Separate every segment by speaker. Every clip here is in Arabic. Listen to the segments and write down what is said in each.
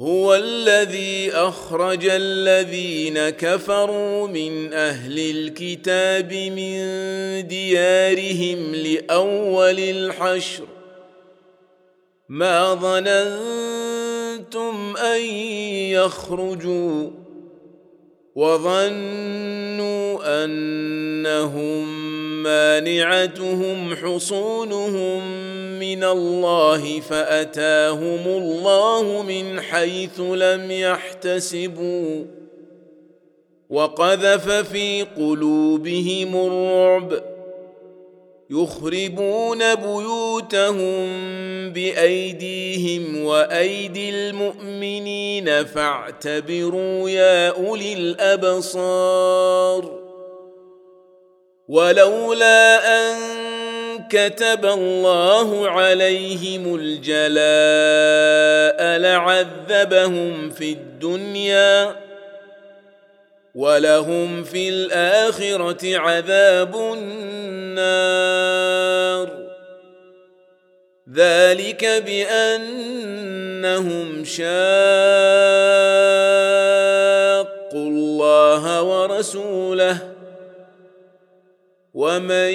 Speaker 1: هو الذي اخرج الذين كفروا من اهل الكتاب من ديارهم لاول الحشر ما ظننتم ان يخرجوا وظنوا انهم مانعتهم حصونهم من الله فاتاهم الله من حيث لم يحتسبوا وقذف في قلوبهم الرعب يخربون بيوتهم بايديهم وايدي المؤمنين فاعتبروا يا اولي الابصار ولولا ان كتب الله عليهم الجلاء لعذبهم في الدنيا ولهم في الاخره عذاب النار ذلك بانهم شاقوا الله ورسوله ومن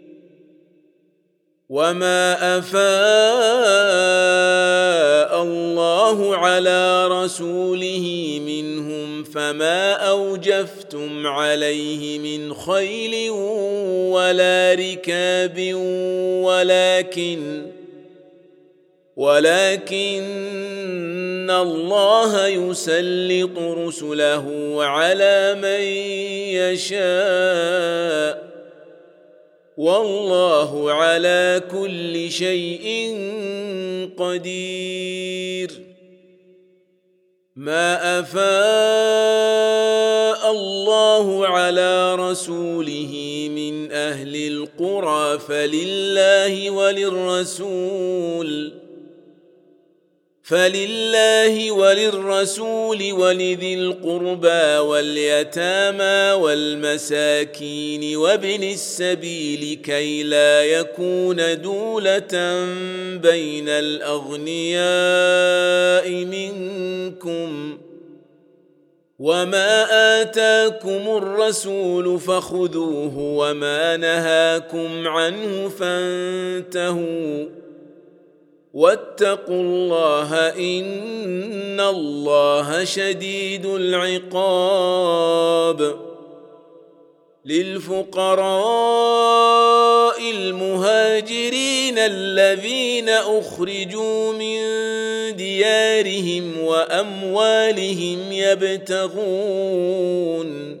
Speaker 1: وما افاء الله على رسوله منهم فما اوجفتم عليه من خيل ولا ركاب ولكن ولكن الله يسلط رسله على من يشاء والله على كل شيء قدير ما افاء الله على رسوله من اهل القرى فلله وللرسول فلله وللرسول ولذي القربى واليتامى والمساكين وابن السبيل كي لا يكون دوله بين الاغنياء منكم وما اتاكم الرسول فخذوه وما نهاكم عنه فانتهوا واتقوا الله ان الله شديد العقاب للفقراء المهاجرين الذين اخرجوا من ديارهم واموالهم يبتغون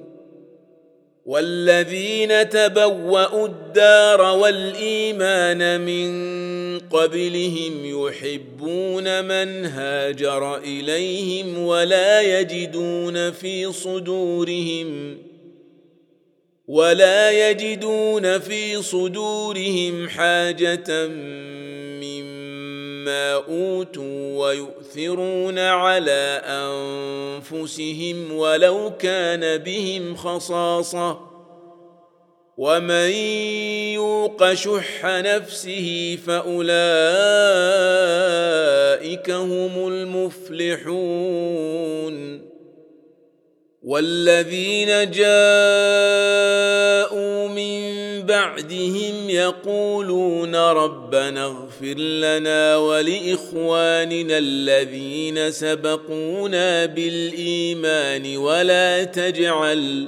Speaker 1: والذين تبوأوا الدار والإيمان من قبلهم يحبون من هاجر إليهم ولا يجدون في صدورهم ولا يجدون في صدورهم حاجة مما مما اوتوا ويؤثرون على انفسهم ولو كان بهم خصاصه ومن يوق شح نفسه فاولئك هم المفلحون والذين جاءوا من بعدهم يقولون ربنا اغفر لنا ولاخواننا الذين سبقونا بالايمان ولا تجعل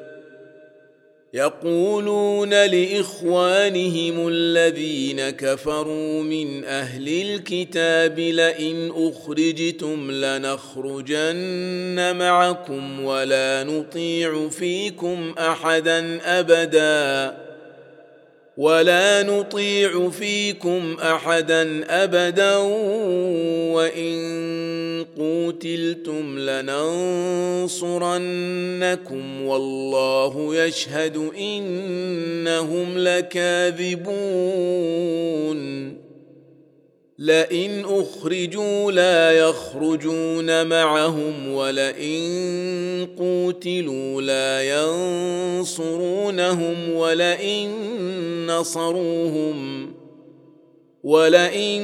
Speaker 1: يقولون لاخوانهم الذين كفروا من اهل الكتاب لئن اخرجتم لنخرجن معكم ولا نطيع فيكم احدا ابدا ولا نطيع فيكم احدا ابدا وان قوتلتم لننصرنكم والله يشهد انهم لكاذبون لئن اخرجوا لا يخرجون معهم ولئن قوتلوا لا ينصرونهم ولئن نصروهم ولئن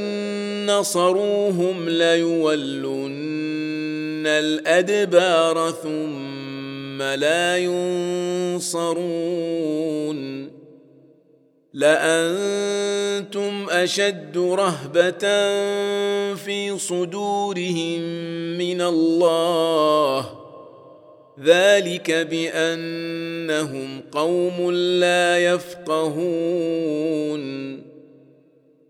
Speaker 1: نصروهم ليولن الادبار ثم لا ينصرون لانتم اشد رهبه في صدورهم من الله ذلك بانهم قوم لا يفقهون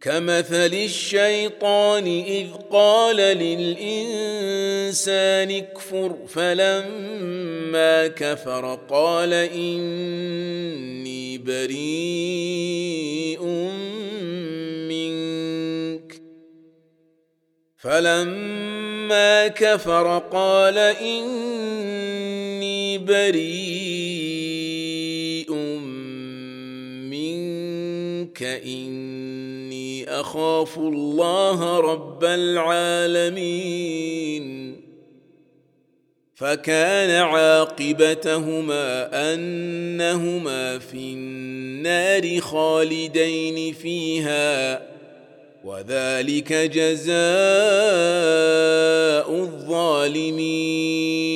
Speaker 1: كمثل الشيطان اذ قال للانسان اكفر فلما كفر قال اني بريء منك فلما كفر قال اني بريء منك إن اخاف الله رب العالمين فكان عاقبتهما انهما في النار خالدين فيها وذلك جزاء الظالمين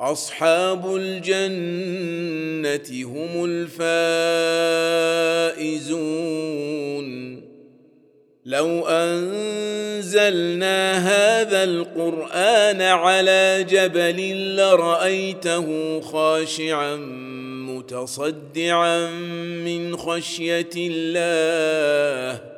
Speaker 1: اصحاب الجنه هم الفائزون لو انزلنا هذا القران على جبل لرايته خاشعا متصدعا من خشيه الله